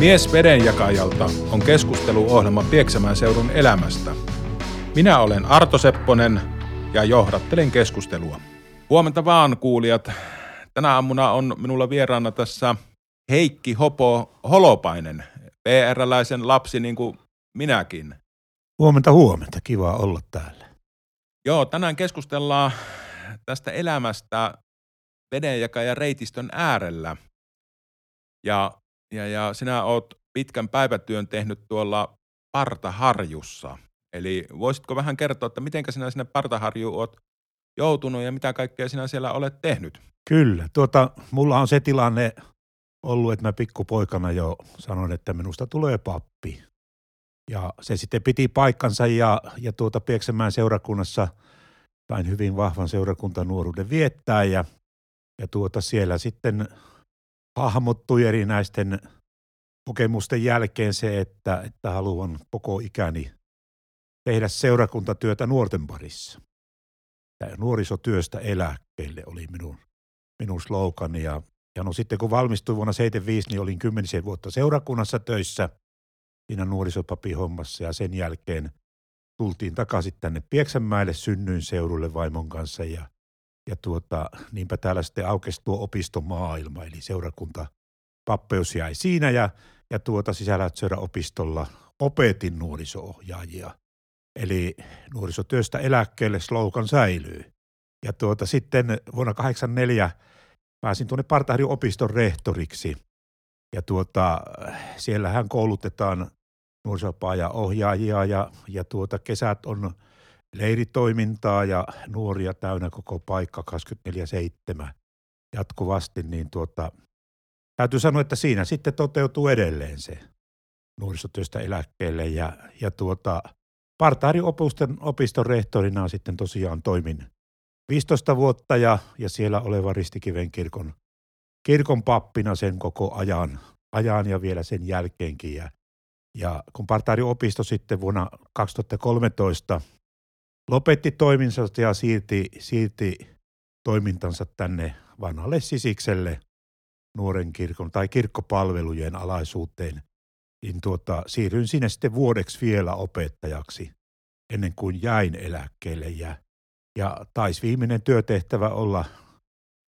Mies vedenjakajalta on keskusteluohjelma Pieksämään seudun elämästä. Minä olen Arto Sepponen ja johdattelen keskustelua. Huomenta vaan kuulijat. Tänä aamuna on minulla vieraana tässä Heikki Hopo Holopainen, PR-läisen lapsi niin kuin minäkin. Huomenta, huomenta. Kiva olla täällä. Joo, tänään keskustellaan tästä elämästä vedenjakajan reitistön äärellä. Ja, ja, ja sinä oot pitkän päivätyön tehnyt tuolla Partaharjussa. Eli voisitko vähän kertoa, että miten sinä sinne Partaharjuun oot joutunut ja mitä kaikkea sinä siellä olet tehnyt? Kyllä. Tuota, mulla on se tilanne ollut, että mä pikkupoikana jo sanoin, että minusta tulee pappi. Ja se sitten piti paikkansa ja, ja tuota Pieksämään seurakunnassa sain hyvin vahvan seurakuntanuoruuden viettää ja, ja tuota siellä sitten hahmottui erinäisten kokemusten jälkeen se, että, että haluan koko ikäni tehdä seurakuntatyötä nuorten parissa. Tämä nuorisotyöstä eläkkeelle oli minun, minun slogani ja, ja no sitten kun valmistuin vuonna 1975, niin olin kymmenisen vuotta seurakunnassa töissä – siinä nuorisopapihommassa ja sen jälkeen tultiin takaisin tänne Pieksämäelle synnyin seudulle vaimon kanssa ja, ja tuota, niinpä täällä sitten aukesi tuo opistomaailma, eli seurakunta pappeus jäi siinä ja, ja tuota opistolla opetin nuorisoohjaajia. Eli nuorisotyöstä eläkkeelle slogan säilyy. Ja tuota, sitten vuonna 1984 pääsin tuonne Partahrin opiston rehtoriksi. Ja tuota, siellähän koulutetaan nuorisopaaja-ohjaajia ja, ja tuota, kesät on leiritoimintaa ja nuoria täynnä koko paikka 24-7 jatkuvasti, niin tuota, täytyy sanoa, että siinä sitten toteutuu edelleen se nuorisotyöstä eläkkeelle ja, ja tuota, Partaarin opiston, opiston rehtorina sitten tosiaan toimin 15 vuotta ja, ja siellä oleva Ristikiven kirkon, kirkon pappina sen koko ajan, ajan ja vielä sen jälkeenkin. Ja ja kun Partaari-opisto sitten vuonna 2013 lopetti toimintansa ja siirti, siirti toimintansa tänne vanhalle Sisikselle nuoren kirkon tai kirkkopalvelujen alaisuuteen, niin tuota, siirryin sinne sitten vuodeksi vielä opettajaksi ennen kuin jäin eläkkeelle. Ja, ja taisi viimeinen työtehtävä olla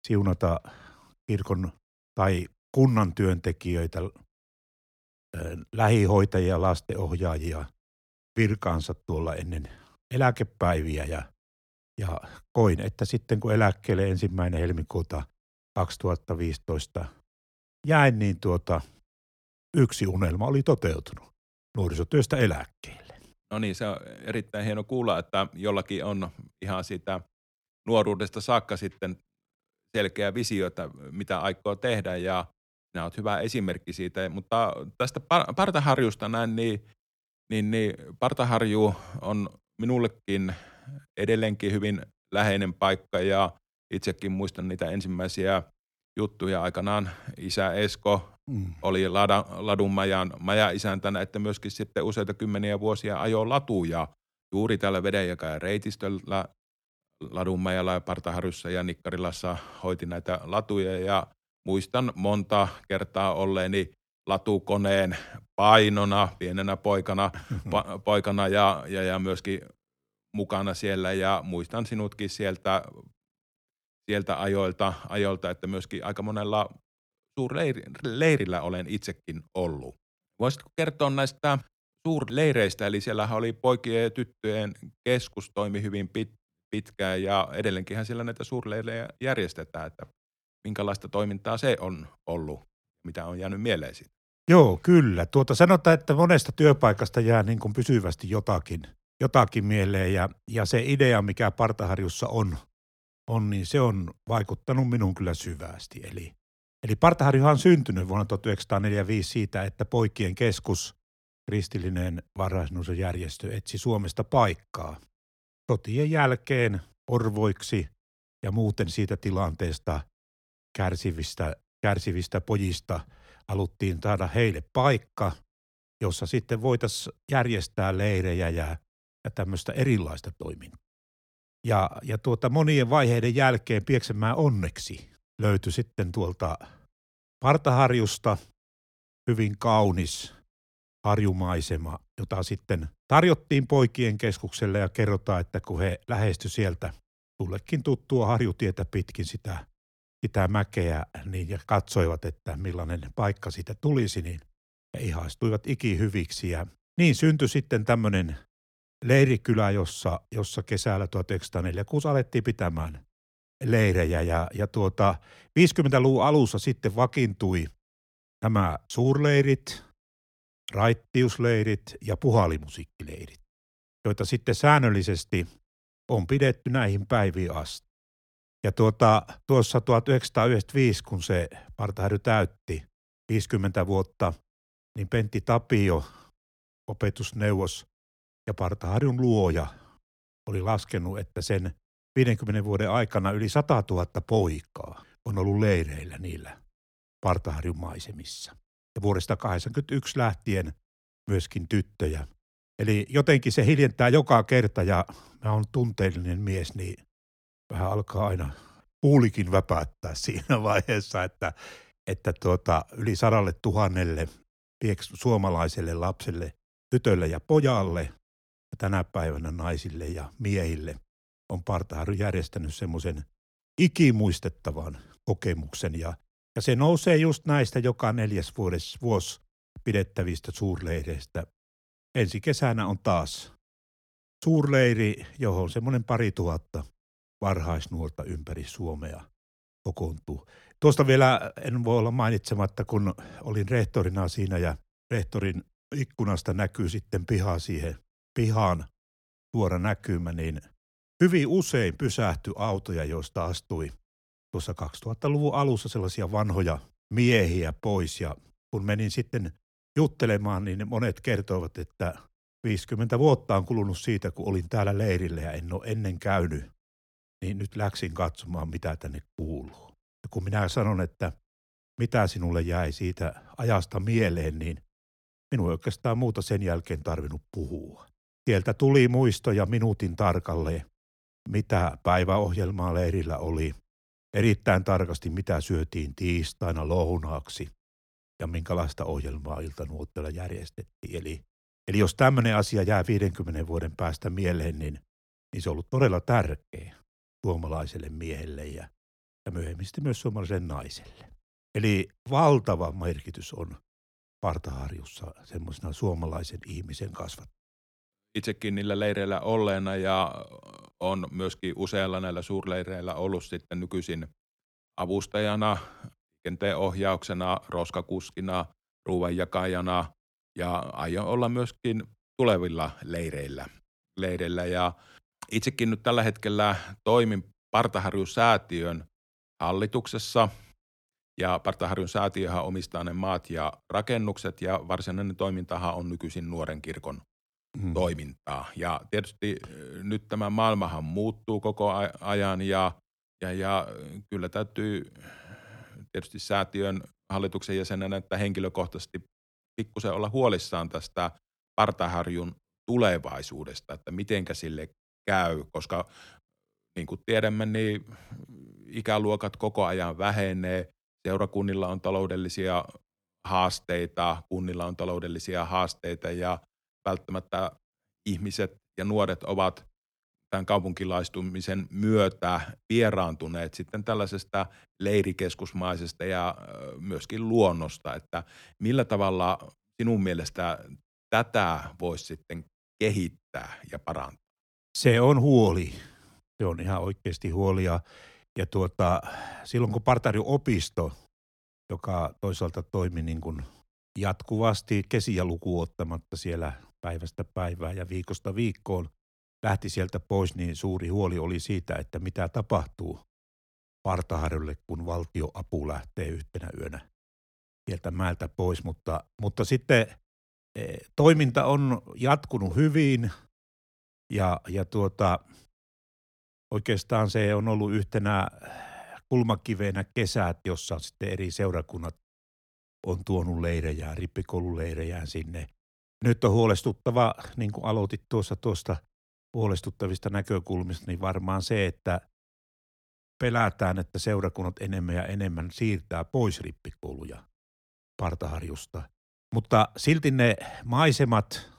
siunata kirkon tai kunnan työntekijöitä lähihoitajia, lastenohjaajia virkaansa tuolla ennen eläkepäiviä ja, ja koin, että sitten kun eläkkeelle ensimmäinen helmikuuta 2015 jäin, niin tuota, yksi unelma oli toteutunut nuorisotyöstä eläkkeelle. No niin, se on erittäin hieno kuulla, että jollakin on ihan sitä nuoruudesta saakka sitten selkeä visio, että mitä aikoo tehdä ja sinä olet hyvä esimerkki siitä, mutta tästä Partaharjusta näin, niin, niin, niin Partaharju on minullekin edelleenkin hyvin läheinen paikka ja itsekin muistan niitä ensimmäisiä juttuja aikanaan. Isä Esko mm. oli Lada, Ladunmajan maja-isäntänä, että myöskin sitten useita kymmeniä vuosia ajo latuja juuri tällä vedenjakajan reitistöllä Ladunmajalla ja Partaharjussa ja Nikkarilassa hoiti näitä latuja ja muistan monta kertaa olleeni latukoneen painona pienenä poikana, pa, poikana ja, ja, ja myöskin mukana siellä. Ja muistan sinutkin sieltä, sieltä ajoilta, ajoilta, että myöskin aika monella suurleirillä olen itsekin ollut. Voisitko kertoa näistä suurleireistä, eli siellä oli poikien ja tyttöjen keskus toimi hyvin pit, pitkään ja edelleenkinhän siellä näitä suurleirejä järjestetään, että minkälaista toimintaa se on ollut, mitä on jäänyt mieleen siitä? Joo, kyllä. Tuota sanotaan, että monesta työpaikasta jää niin kuin pysyvästi jotakin, jotakin mieleen ja, ja se idea, mikä Partaharjussa on, on, niin se on vaikuttanut minun kyllä syvästi. Eli, eli Partaharjuhan on syntynyt vuonna 1945 siitä, että poikien keskus, kristillinen varhaisnuusojärjestö, etsi Suomesta paikkaa. Sotien jälkeen orvoiksi ja muuten siitä tilanteesta – kärsivistä, kärsivistä pojista haluttiin saada heille paikka, jossa sitten voitaisiin järjestää leirejä ja, ja tämmöistä erilaista toimintaa. Ja, ja tuota monien vaiheiden jälkeen Pieksämään onneksi löytyi sitten tuolta Partaharjusta hyvin kaunis harjumaisema, jota sitten tarjottiin poikien keskukselle ja kerrotaan, että kun he lähesty sieltä tullekin tuttua harjutietä pitkin sitä, sitä mäkeä niin, ja katsoivat, että millainen paikka siitä tulisi, niin he ihaistuivat ikihyviksi ja niin syntyi sitten tämmöinen leirikylä, jossa, jossa kesällä 1946 alettiin pitämään leirejä ja, ja tuota, 50-luvun alussa sitten vakiintui nämä suurleirit, raittiusleirit ja puhalimusiikkileirit, joita sitten säännöllisesti on pidetty näihin päiviin asti. Ja tuota, tuossa 1995, kun se Partahäry täytti 50 vuotta, niin Pentti Tapio, opetusneuvos ja Partaharjun luoja, oli laskenut, että sen 50 vuoden aikana yli 100 000 poikaa on ollut leireillä niillä Partaharjun maisemissa. Ja vuodesta 1981 lähtien myöskin tyttöjä. Eli jotenkin se hiljentää joka kerta ja mä oon tunteellinen mies, niin vähän alkaa aina puulikin väpättää siinä vaiheessa, että, että tuota, yli sadalle tuhannelle suomalaiselle lapselle, tytölle ja pojalle ja tänä päivänä naisille ja miehille on Partahary järjestänyt semmoisen ikimuistettavan kokemuksen ja, ja se nousee just näistä joka neljäs vuodes, vuosi pidettävistä suurleireistä. Ensi kesänä on taas suurleiri, johon semmoinen pari tuhatta varhaisnuorta ympäri Suomea kokoontuu. Tuosta vielä en voi olla mainitsematta, kun olin rehtorina siinä ja rehtorin ikkunasta näkyy sitten piha siihen pihaan suora näkymä, niin hyvin usein pysähtyi autoja, joista astui tuossa 2000-luvun alussa sellaisia vanhoja miehiä pois ja kun menin sitten juttelemaan, niin monet kertoivat, että 50 vuotta on kulunut siitä, kun olin täällä leirillä ja en ole ennen käynyt, niin nyt läksin katsomaan, mitä tänne kuuluu. Ja kun minä sanon, että mitä sinulle jäi siitä ajasta mieleen, niin minun ei oikeastaan muuta sen jälkeen tarvinnut puhua. Sieltä tuli muistoja minuutin tarkalleen, mitä päiväohjelmaa leirillä oli, erittäin tarkasti mitä syötiin tiistaina lounaaksi ja minkälaista ohjelmaa iltanuotteella järjestettiin. Eli, eli jos tämmöinen asia jää 50 vuoden päästä mieleen, niin, niin se on ollut todella tärkeä suomalaiselle miehelle ja, ja myöhemmin myös suomalaiselle naiselle. Eli valtava merkitys on Partaharjussa semmoisena suomalaisen ihmisen kasvat. Itsekin niillä leireillä olleena ja on myöskin useilla näillä suurleireillä ollut sitten nykyisin avustajana, liikenteen ohjauksena, roskakuskina, ruoanjakajana ja aion olla myöskin tulevilla leireillä. leireillä. Ja itsekin nyt tällä hetkellä toimin Partaharjun säätiön hallituksessa ja Partaharjun säätiöhän omistaa ne maat ja rakennukset ja varsinainen toimintahan on nykyisin nuoren kirkon hmm. toimintaa. Ja tietysti nyt tämä maailmahan muuttuu koko ajan ja, ja, ja kyllä täytyy tietysti säätiön hallituksen jäsenenä, että henkilökohtaisesti pikkusen olla huolissaan tästä Partaharjun tulevaisuudesta, että mitenkä sille käy, koska niin kuin tiedämme, niin ikäluokat koko ajan vähenee, seurakunnilla on taloudellisia haasteita, kunnilla on taloudellisia haasteita ja välttämättä ihmiset ja nuoret ovat tämän kaupunkilaistumisen myötä vieraantuneet sitten tällaisesta leirikeskusmaisesta ja myöskin luonnosta, että millä tavalla sinun mielestä tätä voisi sitten kehittää ja parantaa? Se on huoli. Se on ihan oikeasti huoli ja, ja tuota, silloin kun Partari opisto, joka toisaalta toimi niin kuin jatkuvasti kesiä lukuottamatta siellä päivästä päivää ja viikosta viikkoon – lähti sieltä pois, niin suuri huoli oli siitä, että mitä tapahtuu Partaharjulle, kun valtioapu lähtee yhtenä yönä sieltä määltä pois. Mutta, mutta sitten e, toiminta on jatkunut hyvin ja, ja tuota, oikeastaan se on ollut yhtenä kulmakiveenä kesät, jossa sitten eri seurakunnat on tuonut leirejään, rippikoululeirejään sinne. Nyt on huolestuttava, niin kuin aloitit tuossa tuosta huolestuttavista näkökulmista, niin varmaan se, että pelätään, että seurakunnat enemmän ja enemmän siirtää pois rippikouluja Partaharjusta. Mutta silti ne maisemat,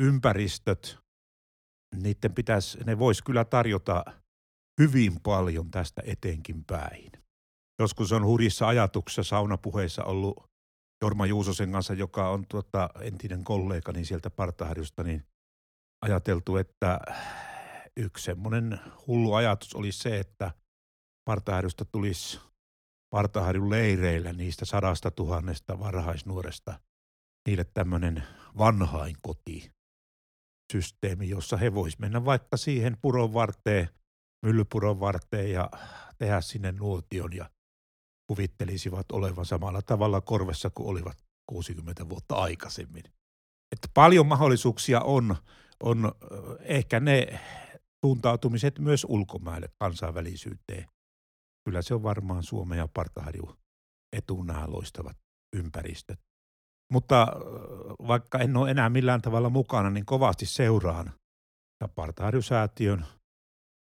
ympäristöt, niiden pitäisi, ne vois kyllä tarjota hyvin paljon tästä eteenkin päin. Joskus on hurjissa ajatuksissa saunapuheissa ollut Jorma Juusosen kanssa, joka on tuota, entinen kollegani sieltä Partaharjusta, niin ajateltu, että yksi semmoinen hullu ajatus oli se, että Partaharjusta tulisi Partaharjun leireillä niistä sadasta tuhannesta varhaisnuoresta niille tämmöinen vanhainkoti systeemi, jossa he vois mennä vaikka siihen puron varteen, myllypuron varteen ja tehdä sinne nuotion ja kuvittelisivat olevan samalla tavalla korvessa kuin olivat 60 vuotta aikaisemmin. Että paljon mahdollisuuksia on, on ehkä ne suuntautumiset myös ulkomaille kansainvälisyyteen. Kyllä se on varmaan Suomen ja Partaharju nämä loistavat ympäristöt. Mutta vaikka en ole enää millään tavalla mukana, niin kovasti seuraan Partaharju-säätiön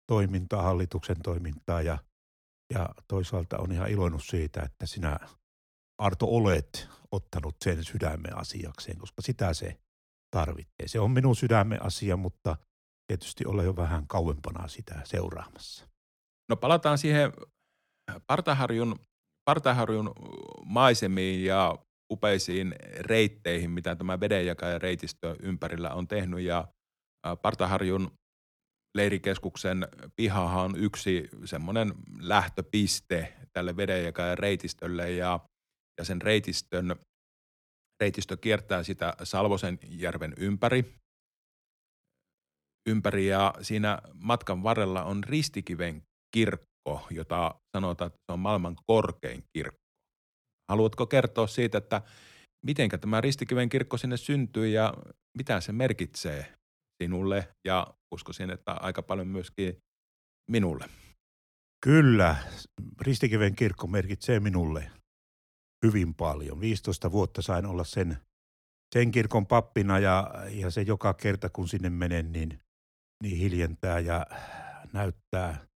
toimintaa, hallituksen toimintaa ja, ja toisaalta on ihan iloinut siitä, että sinä Arto olet ottanut sen sydämen asiakseen, koska sitä se tarvitsee. Se on minun sydämen asia, mutta tietysti olla jo vähän kauempana sitä seuraamassa. No palataan siihen Partaharjun, Partaharjun maisemiin ja upeisiin reitteihin, mitä tämä vedenjakaja reitistö ympärillä on tehnyt. Ja Partaharjun leirikeskuksen pihahan on yksi semmoinen lähtöpiste tälle vedenjakajan reitistölle ja, ja sen reitistön, reitistö kiertää sitä Salvosen järven ympäri. ympäri ja siinä matkan varrella on Ristikiven kirkko, jota sanotaan, että se on maailman korkein kirkko. Haluatko kertoa siitä, että miten tämä Ristikiven kirkko sinne syntyi ja mitä se merkitsee sinulle ja uskoisin, että aika paljon myöskin minulle? Kyllä, Ristikiven kirkko merkitsee minulle hyvin paljon. 15 vuotta sain olla sen, sen kirkon pappina ja, ja se joka kerta kun sinne menen, niin, niin hiljentää ja näyttää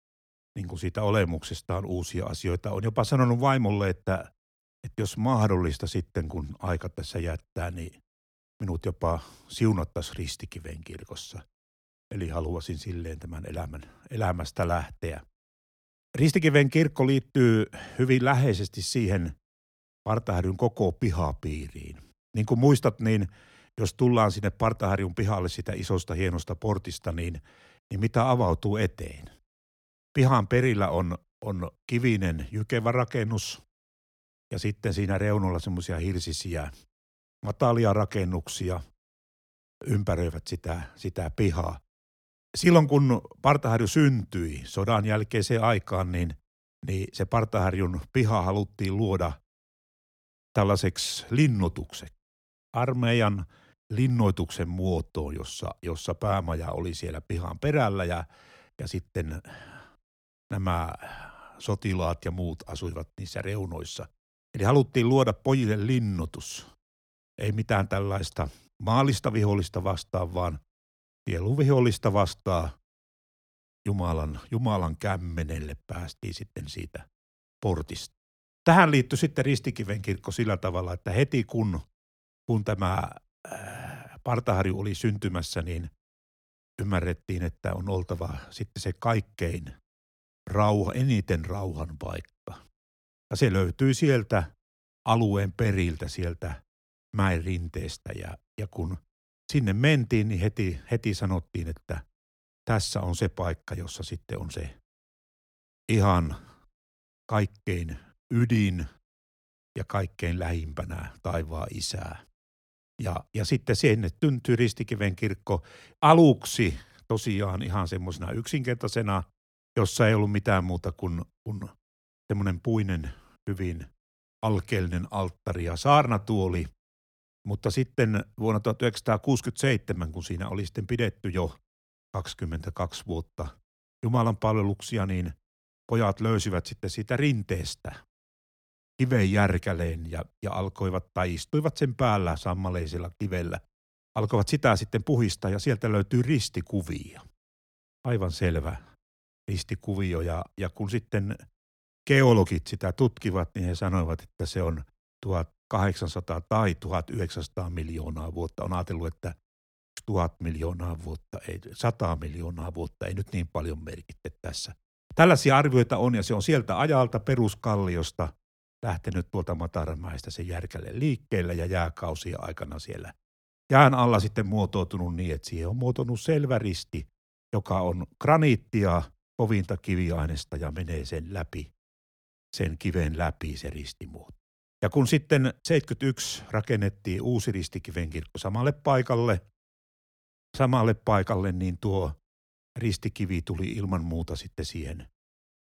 niin kuin siitä olemuksestaan uusia asioita. On jopa sanonut vaimolle, että että jos mahdollista sitten, kun aika tässä jättää, niin minut jopa siunattaisi ristikiven kirkossa. Eli haluaisin silleen tämän elämän, elämästä lähteä. Ristikiven kirkko liittyy hyvin läheisesti siihen Partahärjyn koko pihapiiriin. Niin kuin muistat, niin jos tullaan sinne Partahärjyn pihalle sitä isosta hienosta portista, niin, niin mitä avautuu eteen? Pihan perillä on, on kivinen jykevä rakennus, ja sitten siinä reunolla semmoisia hirsisiä matalia rakennuksia ympäröivät sitä, sitä pihaa. Silloin kun Partaharju syntyi sodan jälkeiseen aikaan, niin, niin se Partaharjun piha haluttiin luoda tällaiseksi linnoitukseksi. Armeijan linnoituksen muotoon, jossa, jossa päämaja oli siellä pihan perällä ja, ja sitten nämä sotilaat ja muut asuivat niissä reunoissa – Eli haluttiin luoda pojille linnoitus. Ei mitään tällaista maalista vihollista vastaan, vaan sieluvihollista vastaan Jumalan, Jumalan kämmenelle päästiin sitten siitä portista. Tähän liittyi sitten Ristikiven kirkko sillä tavalla, että heti kun, kun tämä äh, Partaharju oli syntymässä, niin ymmärrettiin, että on oltava sitten se kaikkein rauha, eniten rauhan paikka. Ja se löytyy sieltä alueen periltä, sieltä mäen rinteestä. Ja, ja kun sinne mentiin, niin heti, heti sanottiin, että tässä on se paikka, jossa sitten on se ihan kaikkein ydin ja kaikkein lähimpänä taivaan isää. Ja, ja sitten sinne tyntyi Ristikiven kirkko aluksi tosiaan ihan semmoisena yksinkertaisena, jossa ei ollut mitään muuta kuin, kuin semmoinen puinen hyvin alkeellinen alttari ja saarnatuoli, mutta sitten vuonna 1967, kun siinä oli sitten pidetty jo 22 vuotta Jumalan palveluksia, niin pojat löysivät sitten siitä rinteestä kiven järkäleen ja, ja alkoivat tai istuivat sen päällä sammaleisella kivellä. Alkoivat sitä sitten puhistaa ja sieltä löytyy ristikuvia. Aivan selvä ristikuvio ja, ja kun sitten geologit sitä tutkivat, niin he sanoivat, että se on 1800 tai 1900 miljoonaa vuotta. On ajatellut, että tuhat miljoonaa vuotta, ei, 100 miljoonaa vuotta ei nyt niin paljon merkitte tässä. Tällaisia arvioita on ja se on sieltä ajalta peruskalliosta lähtenyt tuolta Mataramäestä se järkälle liikkeelle ja jääkausia aikana siellä jään alla sitten muotoutunut niin, että siihen on muotounut selvä risti, joka on graniittia, kovinta kiviainesta ja menee sen läpi, sen kiven läpi se ristimuoto. Ja kun sitten 71 rakennettiin uusi ristikiven kirkko samalle paikalle, samalle paikalle, niin tuo ristikivi tuli ilman muuta sitten siihen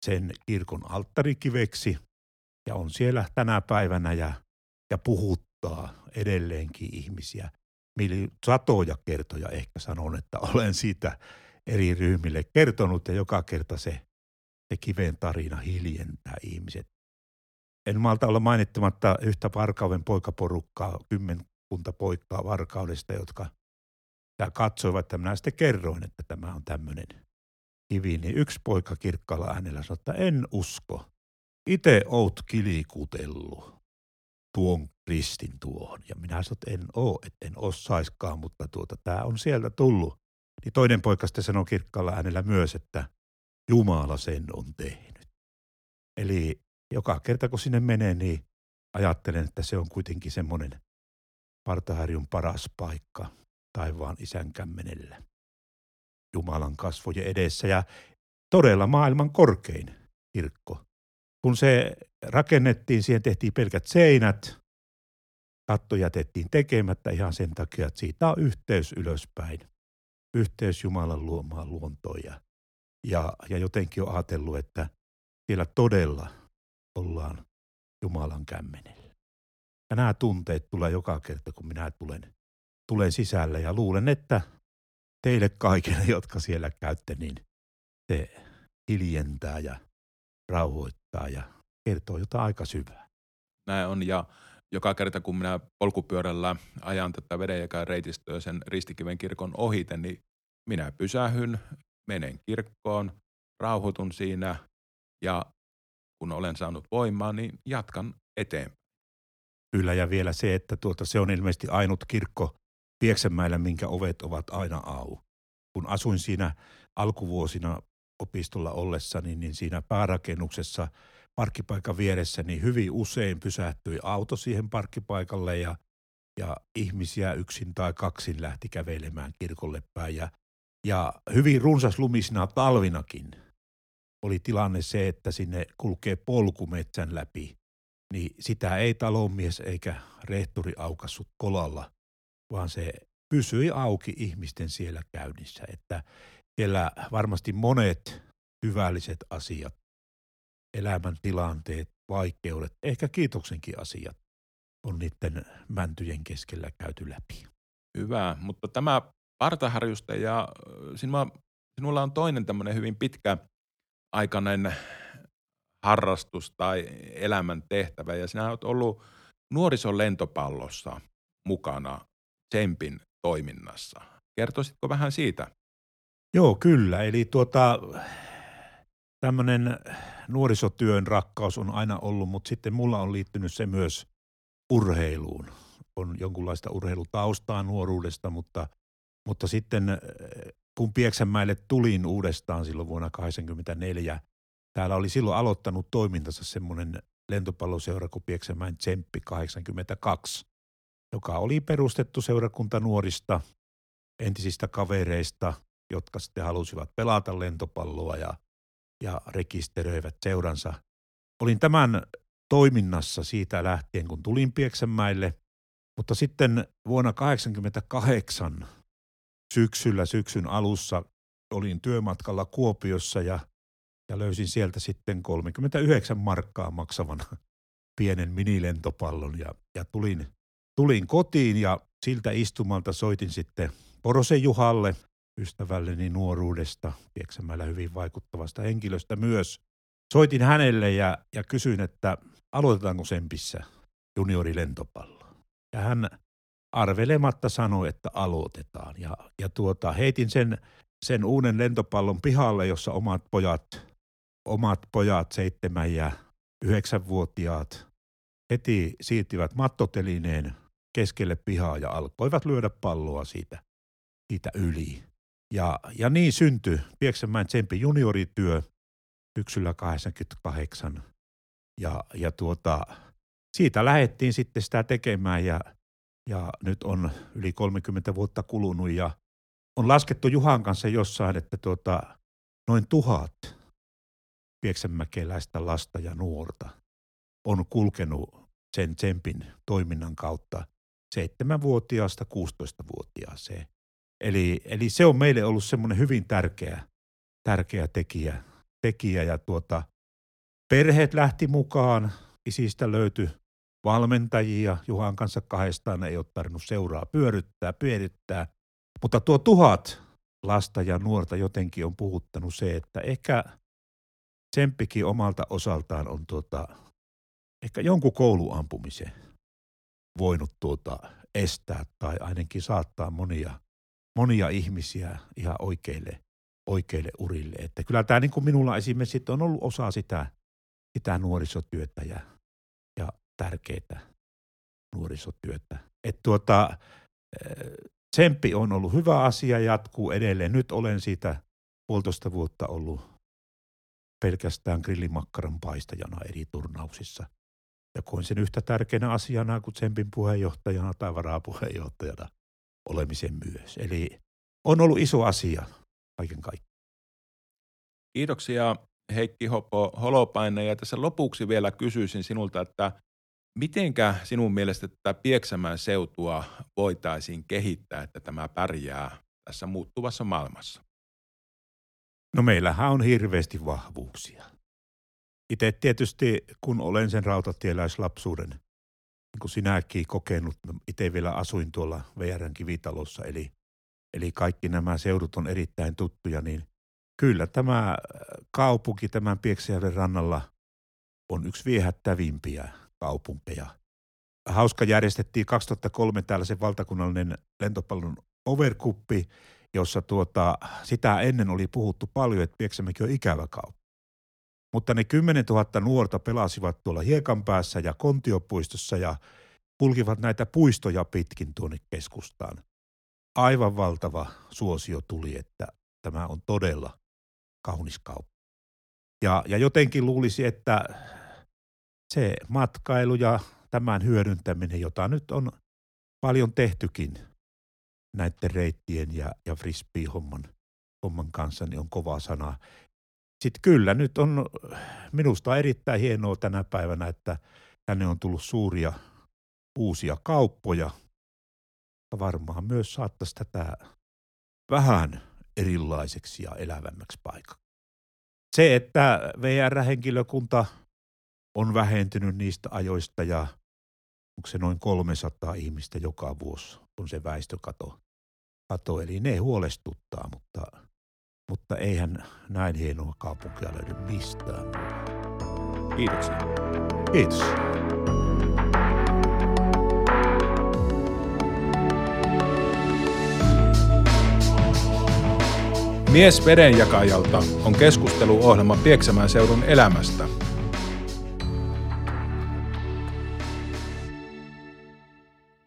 sen kirkon alttarikiveksi ja on siellä tänä päivänä ja, ja puhuttaa edelleenkin ihmisiä. Mili, satoja kertoja ehkä sanon, että olen siitä eri ryhmille kertonut ja joka kerta se, se kiven tarina hiljentää ihmiset. En malta olla mainittamatta yhtä Varkauden poikaporukkaa, kymmenkunta poikaa Varkaudesta, jotka ja katsoivat, että minä sitten kerroin, että tämä on tämmöinen kivi, niin yksi poika kirkkaalla äänellä sanoi, että en usko. Itse oot kilikutellut tuon ristin tuohon. Ja minä sanoin, että en oo, että en osaiskaan, mutta tuota, tämä on sieltä tullut. Niin toinen poika sitten sanoi kirkkaalla äänellä myös, että Jumala sen on tehnyt. Eli joka kerta kun sinne menee, niin ajattelen, että se on kuitenkin semmoinen Partaharjun paras paikka taivaan isän kämmenellä. Jumalan kasvojen edessä ja todella maailman korkein kirkko. Kun se rakennettiin, siihen tehtiin pelkät seinät, katto jätettiin tekemättä ihan sen takia, että siitä on yhteys ylöspäin. Yhteys Jumalan luomaan luontoon ja, ja, ja jotenkin on ajatellut, että siellä todella ollaan Jumalan kämmenellä. Ja nämä tunteet tulee joka kerta, kun minä tulen, tulen sisälle ja luulen, että teille kaikille, jotka siellä käytte, niin se hiljentää ja rauhoittaa ja kertoo jotain aika syvää. Näin on ja joka kerta kun minä polkupyörällä ajan tätä vedenjakan reitistöä sen Ristikiven kirkon ohite, niin minä pysähyn, menen kirkkoon, rauhoitun siinä ja kun olen saanut voimaa, niin jatkan eteenpäin. Kyllä ja vielä se, että tuota, se on ilmeisesti ainut kirkko Pieksämäellä, minkä ovet ovat aina au. Kun asuin siinä alkuvuosina opistolla ollessani, niin siinä päärakennuksessa parkkipaikan vieressä, niin hyvin usein pysähtyi auto siihen parkkipaikalle ja, ja ihmisiä yksin tai kaksin lähti kävelemään kirkolle päin. Ja, ja hyvin runsas lumisina talvinakin oli tilanne se, että sinne kulkee polku metsän läpi, niin sitä ei talonmies eikä rehtori aukassut kolalla, vaan se pysyi auki ihmisten siellä käynnissä. Että siellä varmasti monet hyvälliset asiat, elämäntilanteet, vaikeudet, ehkä kiitoksenkin asiat on niiden mäntyjen keskellä käyty läpi. Hyvä, mutta tämä partaharjuste ja sinulla, sinulla on toinen tämmöinen hyvin pitkä aikainen harrastus tai elämän tehtävä ja sinä olet ollut nuorison lentopallossa mukana Tsempin toiminnassa. Kertoisitko vähän siitä? Joo, kyllä. Eli tuota, tämmöinen nuorisotyön rakkaus on aina ollut, mutta sitten mulla on liittynyt se myös urheiluun. On jonkunlaista urheilutaustaa nuoruudesta, mutta, mutta sitten kun Pieksämäelle tulin uudestaan silloin vuonna 1984, täällä oli silloin aloittanut toimintansa semmoinen lentopalloseura kuin Pieksämäen Tsemppi 82, joka oli perustettu seurakunta nuorista entisistä kavereista – jotka sitten halusivat pelata lentopalloa ja, ja rekisteröivät seuransa. Olin tämän toiminnassa siitä lähtien, kun tulin Pieksämäille, mutta sitten vuonna 1988 syksyllä, syksyn alussa olin työmatkalla Kuopiossa ja, ja löysin sieltä sitten 39 markkaa maksavan pienen minilentopallon ja, ja tulin, tulin kotiin ja siltä istumalta soitin sitten Porosen Juhalle, ystävälleni nuoruudesta, Pieksämällä hyvin vaikuttavasta henkilöstä myös. Soitin hänelle ja, ja kysyin, että aloitetaanko Sempissä juniorilentopallo. Ja hän arvelematta sanoi, että aloitetaan. Ja, ja tuota, heitin sen, sen uuden lentopallon pihalle, jossa omat pojat, omat pojat, seitsemän ja yhdeksänvuotiaat, heti siirtivät mattotelineen keskelle pihaa ja alkoivat lyödä palloa siitä, siitä yli. Ja, ja niin syntyi Pieksämäen Tsempi juniorityö syksyllä 88. Ja, ja tuota, siitä lähdettiin sitten sitä tekemään ja, ja nyt on yli 30 vuotta kulunut ja on laskettu Juhan kanssa jossain, että tuota, noin tuhat pieksämäkeläistä lasta ja nuorta on kulkenut sen Tsempin toiminnan kautta seitsemänvuotiaasta 16-vuotiaaseen. Eli, eli se on meille ollut semmoinen hyvin tärkeä, tärkeä tekijä, tekijä ja tuota, perheet lähti mukaan, isistä löytyi valmentajia, Juhan kanssa kahdestaan ei ole tarvinnut seuraa pyöryttää, pyörittää, mutta tuo tuhat lasta ja nuorta jotenkin on puhuttanut se, että ehkä Tsemppikin omalta osaltaan on tuota, ehkä jonkun kouluampumisen voinut tuota estää tai ainakin saattaa monia, monia ihmisiä ihan oikeille, oikeille urille. Että kyllä tämä niin kuin minulla esimerkiksi on ollut osa sitä, sitä nuorisotyötä ja tärkeää nuorisotyötä. Että tuota, tsemppi on ollut hyvä asia, jatkuu edelleen. Nyt olen siitä puolitoista vuotta ollut pelkästään grillimakkaran paistajana eri turnauksissa. Ja koin sen yhtä tärkeänä asiana kuin Tsempin puheenjohtajana tai varapuheenjohtajana olemisen myös. Eli on ollut iso asia kaiken kaikkiaan. Kiitoksia Heikki Hopo Holopainen. Ja tässä lopuksi vielä kysyisin sinulta, että mitenkä sinun mielestä tätä Pieksämään seutua voitaisiin kehittää, että tämä pärjää tässä muuttuvassa maailmassa? No meillähän on hirveästi vahvuuksia. Itse tietysti, kun olen sen rautatieläislapsuuden, niin kuin sinäkin kokenut, itse vielä asuin tuolla VRn kivitalossa, eli, eli kaikki nämä seudut on erittäin tuttuja, niin kyllä tämä kaupunki tämän Pieksäjärven rannalla on yksi viehättävimpiä kaupunkeja. Hauska järjestettiin 2003 tällaisen valtakunnallinen lentopallon overkuppi, jossa tuota, sitä ennen oli puhuttu paljon, että Pieksämäki on ikävä kauppa. Mutta ne 10 000 nuorta pelasivat tuolla hiekan päässä ja kontiopuistossa ja kulkivat näitä puistoja pitkin tuonne keskustaan. Aivan valtava suosio tuli, että tämä on todella kaunis kauppa. Ja, ja jotenkin luulisi, että se matkailu ja tämän hyödyntäminen, jota nyt on paljon tehtykin näiden reittien ja, ja frisbee-homman homman kanssa, niin on kova sana. Sitten kyllä nyt on minusta erittäin hienoa tänä päivänä, että tänne on tullut suuria uusia kauppoja. Varmaan myös saattaisi tätä vähän erilaiseksi ja elävämmäksi paikaksi. Se, että VR-henkilökunta on vähentynyt niistä ajoista ja onko se noin 300 ihmistä joka vuosi on se väestökato. Kato, eli ne huolestuttaa, mutta, mutta eihän näin hienoa kaupunkia löydy mistään. Kiitoksia. Kiitos. Mies vedenjakajalta on keskusteluohjelma Pieksämään seudun elämästä –